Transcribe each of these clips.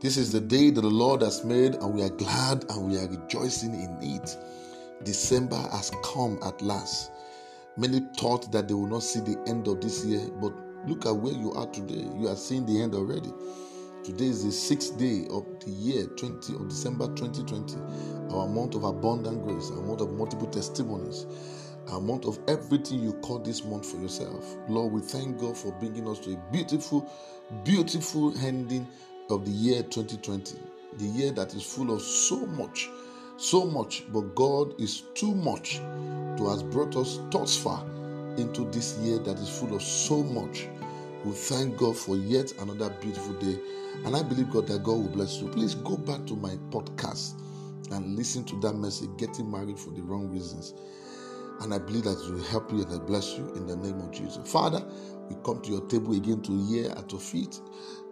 This is the day that the Lord has made, and we are glad and we are rejoicing in it. December has come at last. Many thought that they will not see the end of this year, but look at where you are today. You are seeing the end already. Today is the sixth day of the year 20 of December 2020, our month of abundant grace, our month of multiple testimonies, our month of everything you call this month for yourself. Lord, we thank God for bringing us to a beautiful, beautiful ending of the year 2020, the year that is full of so much, so much, but God is too much to has brought us thus far into this year that is full of so much. We thank God for yet another beautiful day, and I believe God that God will bless you. Please go back to my podcast and listen to that message, getting married for the wrong reasons. And I believe that it will help you and I bless you in the name of Jesus. Father, we come to your table again to hear at your feet,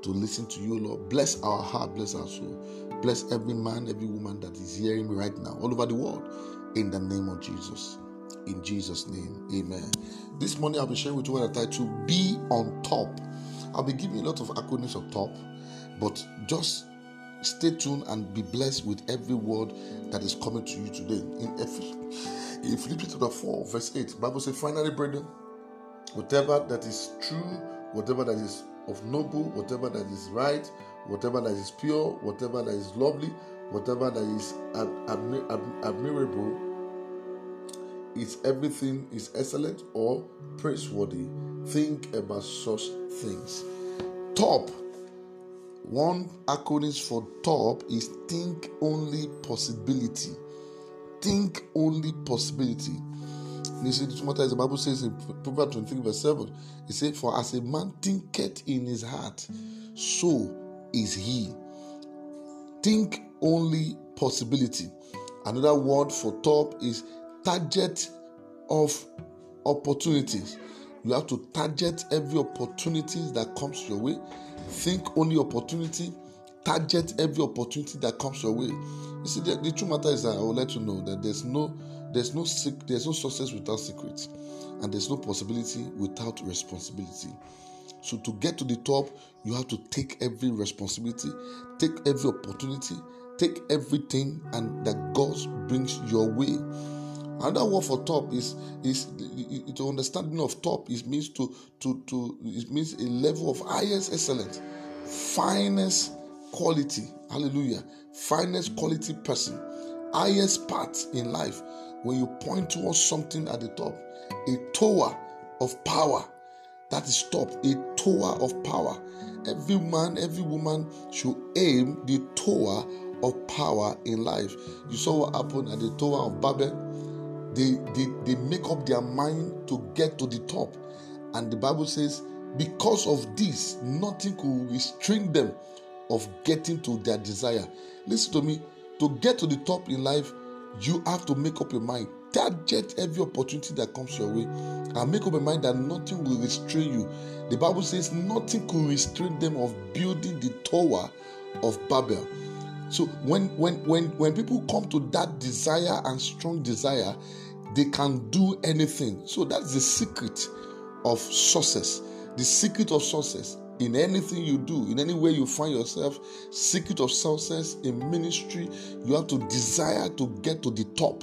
to listen to you, Lord. Bless our heart, bless our soul. Bless every man, every woman that is hearing me right now, all over the world, in the name of Jesus. In Jesus' name, amen. This morning I'll be sharing with you what I title Be on Top. I'll be giving a lot of acronyms of top, but just stay tuned and be blessed with every word that is coming to you today. In Ephesians in Philippians chapter 4, verse 8, Bible says, Finally, brethren, whatever that is true, whatever that is of noble, whatever that is right, whatever that is pure, whatever that is lovely, whatever that is admirable, is everything is excellent or praiseworthy. Think about such things. Top. One acronym for top is think only possibility think only possibility. You see, the Bible says in Proverbs 23, verse 7, it says, For as a man thinketh in his heart, so is he. Think only possibility. Another word for top is target of opportunities. You have to target every opportunity that comes your way. Think only opportunity. Target every opportunity that comes your way. You see, the, the true matter is that I will let you know that there's no there's no there's no success without secrets, and there's no possibility without responsibility. So to get to the top, you have to take every responsibility, take every opportunity, take everything, and that God brings your way. Another word for top is is the understanding of top. is means to to to it means a level of highest excellence, finest quality. Hallelujah finest quality person, highest part in life, when you point towards something at the top, a tower of power. That is top, a tower of power. Every man, every woman should aim the tower of power in life. You saw what happened at the Tower of Babel. They, they, they make up their mind to get to the top. And the Bible says, because of this, nothing could restrain them of getting to their desire. Listen to me. To get to the top in life, you have to make up your mind. Target every opportunity that comes your way and make up your mind that nothing will restrain you. The Bible says nothing could restrain them of building the tower of Babel. So when when when when people come to that desire and strong desire, they can do anything. So that's the secret of success. The secret of success in anything you do, in any way you find yourself, secret of success in ministry, you have to desire to get to the top.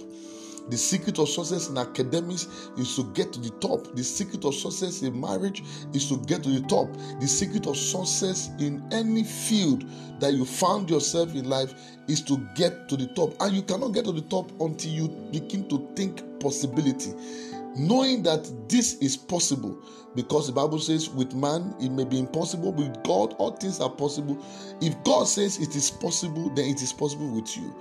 The secret of success in academics is to get to the top. The secret of success in marriage is to get to the top. The secret of success in any field that you found yourself in life is to get to the top. And you cannot get to the top until you begin to think possibility knowing that this is possible. Because the bible says with man it may be impossible. With god all things are possible. If god says it is possible then it is possible with you.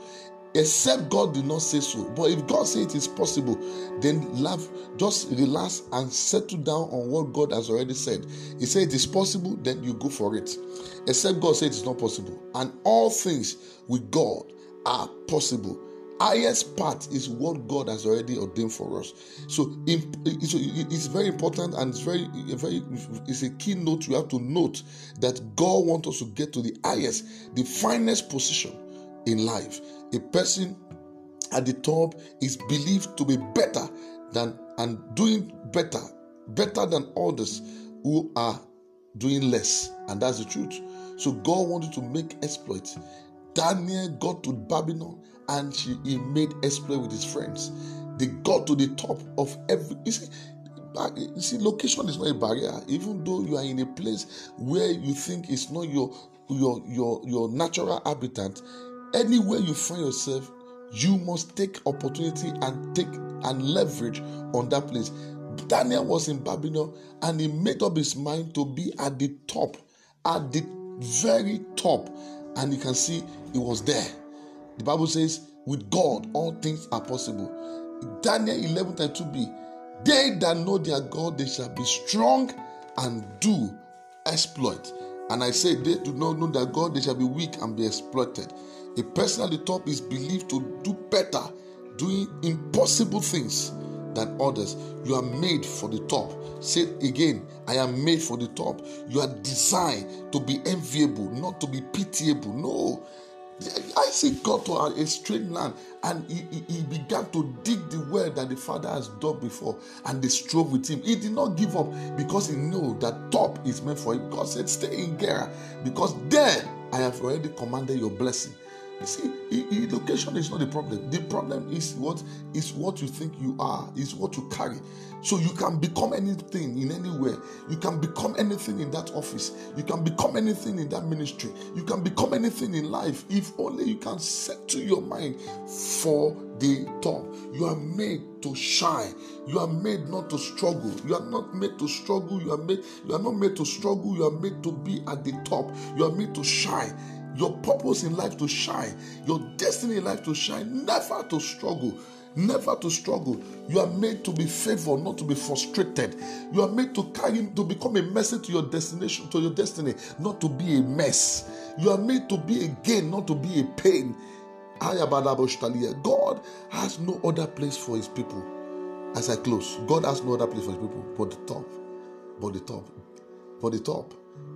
Except god did not say so. But if god says it is possible then love just relax and settle down on what god has already said. He said it is possible then you go for it. Except god says it is not possible. And all things with god are possible highest part is what God has already ordained for us. So it's very important and it's very, very it's a key note you have to note that God wants us to get to the highest, the finest position in life. A person at the top is believed to be better than and doing better, better than others who are doing less, and that's the truth. So God wanted to make exploits. Daniel got to Babylon and she, he made exploit with his friends. They got to the top of every. You see, you see, location is not a barrier. Even though you are in a place where you think it's not your your your your natural habitat, anywhere you find yourself, you must take opportunity and take and leverage on that place. Daniel was in Babylon and he made up his mind to be at the top, at the very top. And you can see he was there. The Bible says, with God, all things are possible. Daniel 11 2b. They that know their God, they shall be strong and do exploit. And I say, they do not know their God, they shall be weak and be exploited. A person at the top is believed to do better, doing impossible things than others. You are made for the top. Say again, I am made for the top. You are designed to be enviable, not to be pitiable. No. Isaac got to a strange land and he, he, he, began to dig the well that the father has dug before and they strove with him. He did not give up because he knew that top is meant for him. God said, Stay in Gerar because there I have already commanded your blessing. You see, location is not the problem. The problem is what is what you think you are, is what you carry. So you can become anything in anywhere. You can become anything in that office. You can become anything in that ministry. You can become anything in life if only you can set to your mind for the top. You are made to shine. You are made not to struggle. You are not made to struggle. You are made you are not made to struggle. You are made to be at the top. You are made to shine your purpose in life to shine, your destiny in life to shine, never to struggle. Never to struggle. You are made to be favored, not to be frustrated. You are made to carry to become a message to your destination, to your destiny, not to be a mess. You are made to be a gain, not to be a pain. God has no other place for his people. As I close, God has no other place for his people but the top. But the top. But the top.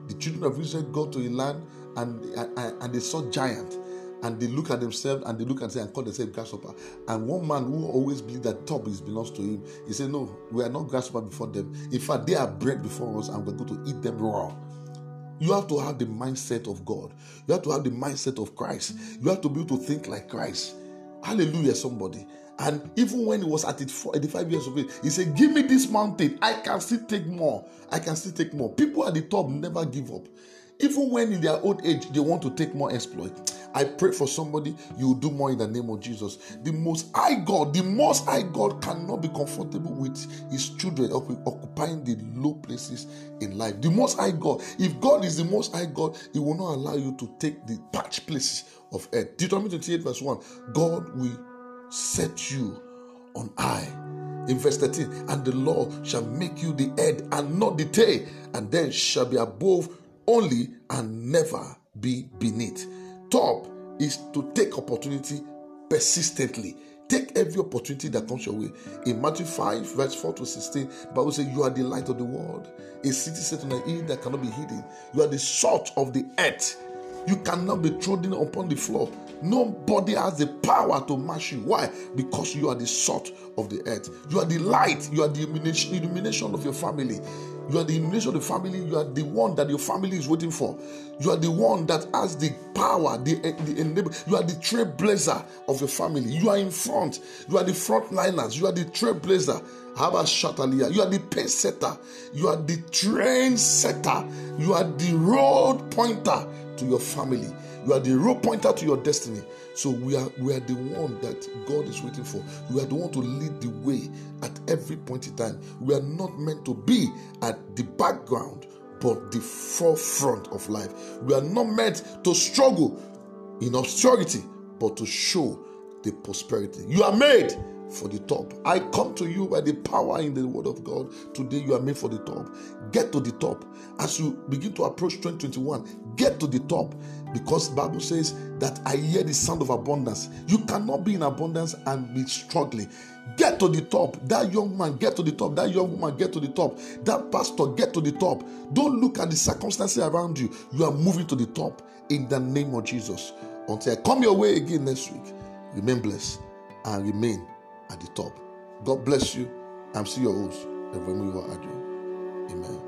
The children of Israel go to a land and, and, and they saw giant and they look at themselves and they look and say and call themselves grasshopper. And one man who always believed that top is belongs to him, he said, No, we are not grasshopper before them. In fact, they are bread before us, and we're going to eat them raw. You have to have the mindset of God. You have to have the mindset of Christ. You have to be able to think like Christ. Hallelujah, somebody. And even when he was at it for 85 years of age, he said, Give me this mountain. I can still take more. I can still take more. People at the top never give up. Even when in their old age they want to take more exploit. I pray for somebody, you do more in the name of Jesus. The most high God, the most high God cannot be comfortable with his children occupying the low places in life. The most high God, if God is the most high God, he will not allow you to take the patch places of earth. Deuteronomy 28, verse 1 God will set you on high. In verse 13, and the Lord shall make you the head and not the tail, and then shall be above only and never be beneath. Top is to take opportunity persistently. Take every opportunity that comes your way. In Matthew 5, verse 4 to 16, Bible says, You are the light of the world. A city set on a hill that cannot be hidden. You are the salt of the earth. You cannot be trodden upon the floor. Nobody has the power to mash you. Why? Because you are the salt of the earth. You are the light. You are the illumination of your family. You are the illumination of the family. You are the one that your family is waiting for. You are the one that has the power, the, the enable. You are the trailblazer of your family. You are in front. You are the frontliners. You are the trailblazer. Haba Shatalia. You are the pace setter. You are the train setter. You are the road pointer to your family. You are the road pointer to your destiny. So we are we are the one that God is waiting for. We are the one to lead the way at every point in time. We are not meant to be at the background, but the forefront of life. We are not meant to struggle in obscurity, but to show the prosperity. You are made for the top. I come to you by the power in the word of God. Today you are made for the top. Get to the top. As you begin to approach 2021, get to the top because Bible says that I hear the sound of abundance. You cannot be in abundance and be struggling. Get to the top. That young man, get to the top. That young woman, get to the top. That pastor, get to the top. Don't look at the circumstances around you. You are moving to the top in the name of Jesus. Until I come your way again next week, remain blessed and remain at the top. God bless you. I'm see your host, Reverend Miwa Adio. Amen.